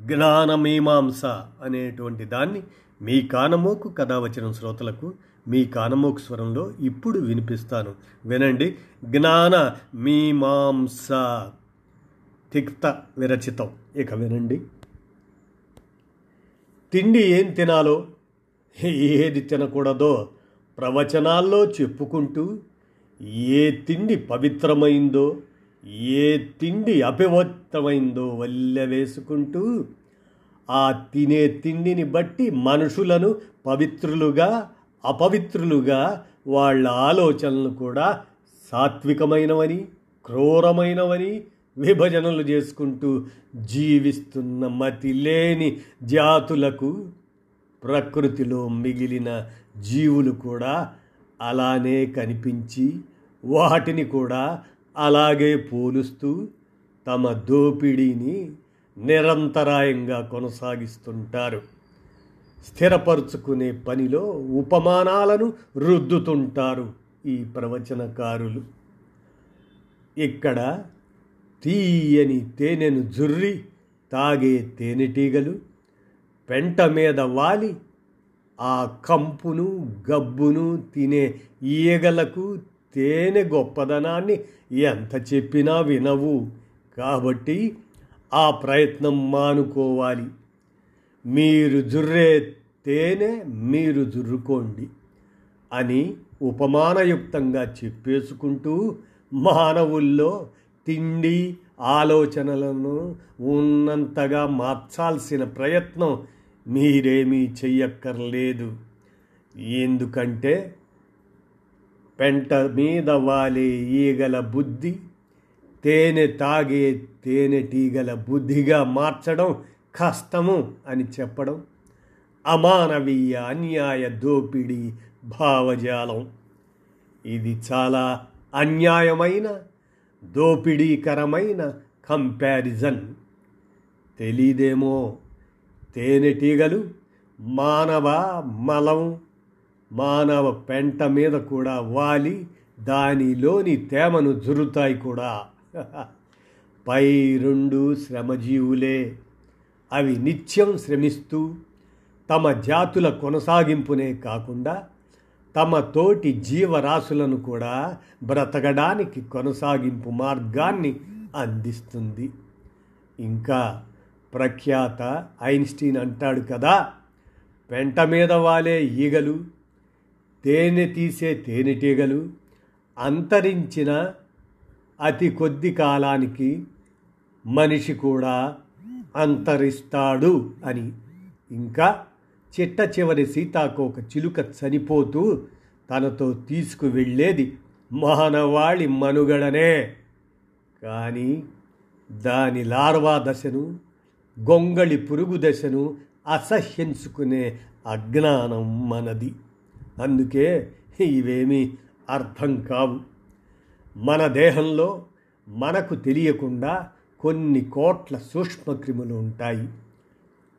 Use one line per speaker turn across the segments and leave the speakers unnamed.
జ్ఞానమీమాంస అనేటువంటి దాన్ని మీ కానమోకు కథావచనం శ్రోతలకు మీ కానమోకు స్వరంలో ఇప్పుడు వినిపిస్తాను. వినండి. జ్ఞాన మీమాంస తిక్త విరచితం. ఇక వినండి. తిండి ఏం తినాలో ఏది తినకూడదో ప్రవచనాల్లో చెప్పుకుంటూ ఏ తిండి పవిత్రమైందో ఏ తిండి అపవిత్రమైందో వల్లె వేసుకుంటూ ఆ తినే తిండిని బట్టి మనుషులను పవిత్రులుగా అపవిత్రులుగా వాళ్ళ ఆలోచనలు కూడా సాత్వికమైనవని క్రూరమైనవని విభజనలు చేసుకుంటూ జీవిస్తున్న మతి లేని జాతులకు ప్రకృతిలో మిగిలిన జీవులు కూడా అలానే కనిపించి వాటిని కూడా అలాగే పోలుస్తూ తమ దోపిడీని నిరంతరాయంగా కొనసాగిస్తుంటారు. స్థిరపరుచుకునే పనిలో ఉపమానాలను రుద్దుతుంటారు ఈ ప్రవచనకారులు. ఇక్కడ తీయని తేనెను జుర్రి తాగే తేనెటీగలు పెంట మీద వాలి ఆ కంపును గబ్బును తినే ఈగలకు తేనె గొప్పదనాన్ని ఎంత చెప్పినా వినవు. కాబట్టి ఆ ప్రయత్నం మానుకోవాలి. మీరు జుర్రే తేనె మీరు జుర్రుకోండి అని ఉపమానయుక్తంగా చెప్పేసుకుంటూ మానవుల్లో తిండి ఆలోచనలను ఉన్నంతగా మార్చాల్సిన ప్రయత్నం మీరేమీ చెయ్యక్కర్లేదు. ఎందుకంటే పెంట మీద వాలే ఈగల బుద్ధి తేనె తాగే తేనెటీగల బుద్ధిగా మార్చడం కష్టము అని చెప్పడం అమానవీయ అన్యాయ దోపిడీ భావజాలం. ఇది చాలా అన్యాయమైన దోపిడీకరమైన కంపారిజన్. తెలీదేమో తేనెటీగలు మానవ మలం మానవ పెంట మీద కూడా వాలి దానిలోని తేమను జురుతాయి కూడా. పై రెండు శ్రమజీవులే. అవి నిత్యం శ్రమిస్తూ తమ జాతుల కొనసాగింపునే కాకుండా తమ తోటి జీవరాశులను కూడా బ్రతకడానికి కొనసాగింపు మార్గాన్ని అందిస్తుంది. ఇంకా ప్రఖ్యాత ఐన్స్టీన్ అంటాడు కదా పెంట మీద వాలే ఈగలు తేనె తీసే తేనెటీగలు అంతరించిన అతి కొద్ది కాలానికి మనిషి కూడా అంతరిస్తాడు అని. ఇంకా చిట్ట చివరి సీతాకోక చిలుక చనిపోతూ తనతో తీసుకువెళ్ళేది మానవాళి మనుగడనే. కానీ దాని లార్వా దశను గొంగళి పురుగు దశను అసహ్యించుకునే అజ్ఞానం మనది. అందుకే ఇవేమీ అర్థం కావు. మన దేహంలో మనకు తెలియకుండా కొన్ని కోట్ల సూక్ష్మక్రిములు ఉంటాయి.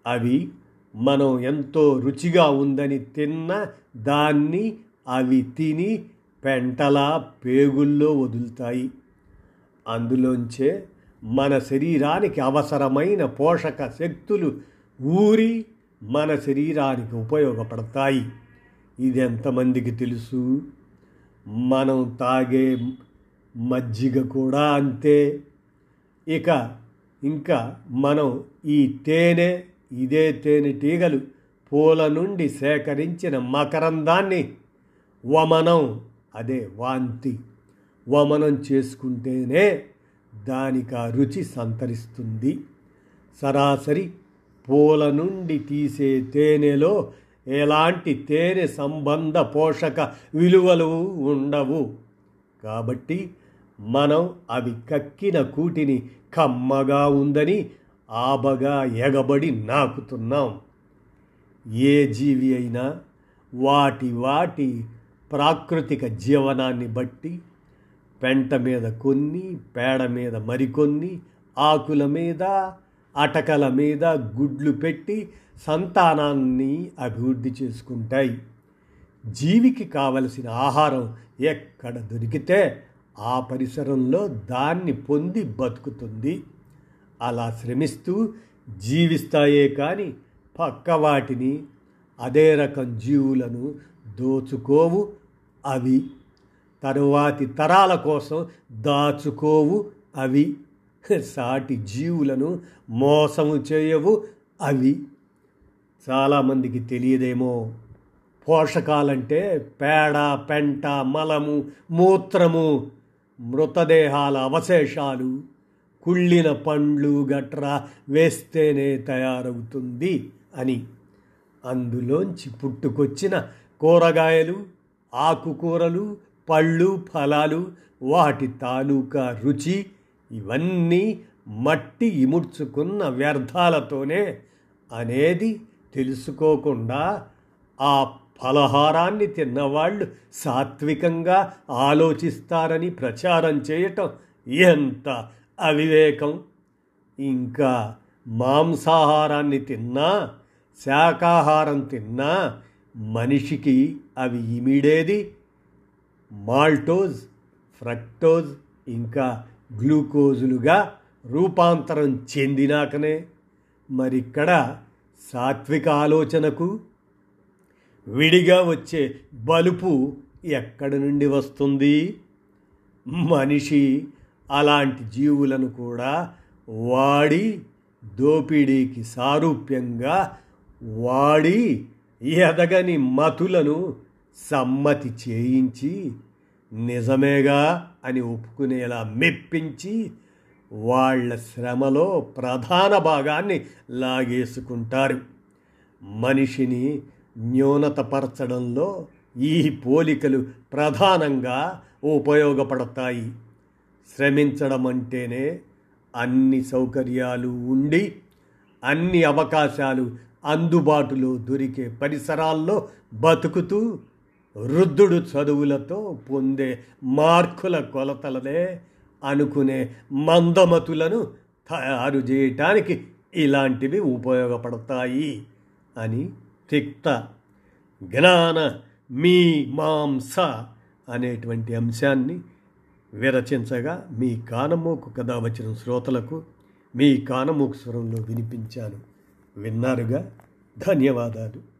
అవి మనం ఎంతో రుచిగా ఉందని తిన్న దాన్ని అవి తిని పెంటలా పేగుల్లో వదులుతాయి. అందులోంచే మన శరీరానికి అవసరమైన పోషక శక్తులు ఊరి మన శరీరానికి ఉపయోగపడతాయి. ఇది ఎంతమందికి తెలుసు? మనం తాగే మజ్జిగ కూడా అంతే. ఇక ఇంకా మనం ఈ తేనె ఇదే తేనెటీగలు పూల నుండి సేకరించిన మకరందాన్ని వమనం అదే వాంతి వమనం చేసుకుంటేనే దానికి ఆ రుచి సంతరిస్తుంది. సరాసరి పూల నుండి తీసే తేనెలో ఎలాంటి తేనె సంబంధ పోషక విలువలు ఉండవు. కాబట్టి మనం అవి కక్కిన కూటిని కమ్మగా ఉందని ఆబగా ఎగబడి నాకుతున్నాం. ఏ జీవి అయినా వాటి వాటి ప్రాకృతిక జీవనాన్ని బట్టి పెంట మీద కొన్ని పేడ మీద మరికొన్ని ఆకుల మీద అటకల మీద గుడ్లు పెట్టి సంతానాన్ని అభివృద్ధి చేసుకుంటాయి. జీవికి కావలసిన ఆహారం ఎక్కడ దొరికితే ఆ పరిసరంలో దాన్ని పొంది బతుకుతుంది. అలా శ్రమిస్తూ జీవిస్తాయే కానీ పక్క వాటిని అదే రకం జీవులను దోచుకోవు అవి. తరువాతి తరాల కోసం దాచుకోవు అవి. సాటి జీవులను మోసము చేయవు అవి. చాలామందికి తెలియదేమో. పోషకాలంటే పేడ పెంట మలము మూత్రము మృతదేహాల అవశేషాలు. కుళ్ళిన పండ్లు గట్రా వేస్తేనే తయారవుతుంది అని. అందులోంచి పుట్టుకొచ్చిన కూరగాయలు ఆకుకూరలు పళ్ళు ఫలాలు వాటి తాలూకా రుచి ఇవన్నీ మట్టి ఇముడ్చుకున్న వ్యర్థాలతోనే అనేది తెలుసుకోకుండా ఆ ఫలహారాన్ని తిన్నవాళ్ళు సాత్వికంగా ఆలోచిస్తారని ప్రచారం చేయటం ఎంత అవివేకం! ఇంకా మాంసాహారాన్ని తిన్నా శాకాహారం తిన్నా మనిషికి అవి ఇమిడేది? మాల్టోజ్ ఫ్రక్టోజ్ ఇంకా గ్లూకోజులుగా రూపాంతరం చెందినాకనే మరిక్కడ సాత్విక ఆలోచనకు విడిగా వచ్చే బలుపు ఎక్కడి నుండి వస్తుంది? మనిషి అలాంటి జీవులను కూడా వాడి దోపిడీకి సారూప్యంగా వాడి ఎదగని మతులను సమ్మతి చేయించి నిజమేగా అని ఒప్పుకునేలా మెప్పించి వాళ్ళ శ్రమలో ప్రధాన భాగాన్ని లాగేసుకుంటారు. మనిషిని న్యూనతపరచడంలో ఈ పోలికలు ప్రధానంగా ఉపయోగపడతాయి. శ్రమించడం అంటేనే అన్ని సౌకర్యాలు ఉండి అన్ని అవకాశాలు అందుబాటులో దొరికే పరిసరాల్లో బతుకుతూ వృద్ధుడు చదువులతో పొందే మార్కుల కొలతలనే అనుకునే మందమతులను తయారు చేయటానికి ఇలాంటివి ఉపయోగపడతాయి అని తిక్త జ్ఞాన మీ మాంస అనేటువంటి అంశాన్ని విరచించగా మీ కానమోకు కథ వచ్చిన శ్రోతలకు మీ కానమోకు స్వరంలో వినిపించాను. విన్నారుగా? ధన్యవాదాలు.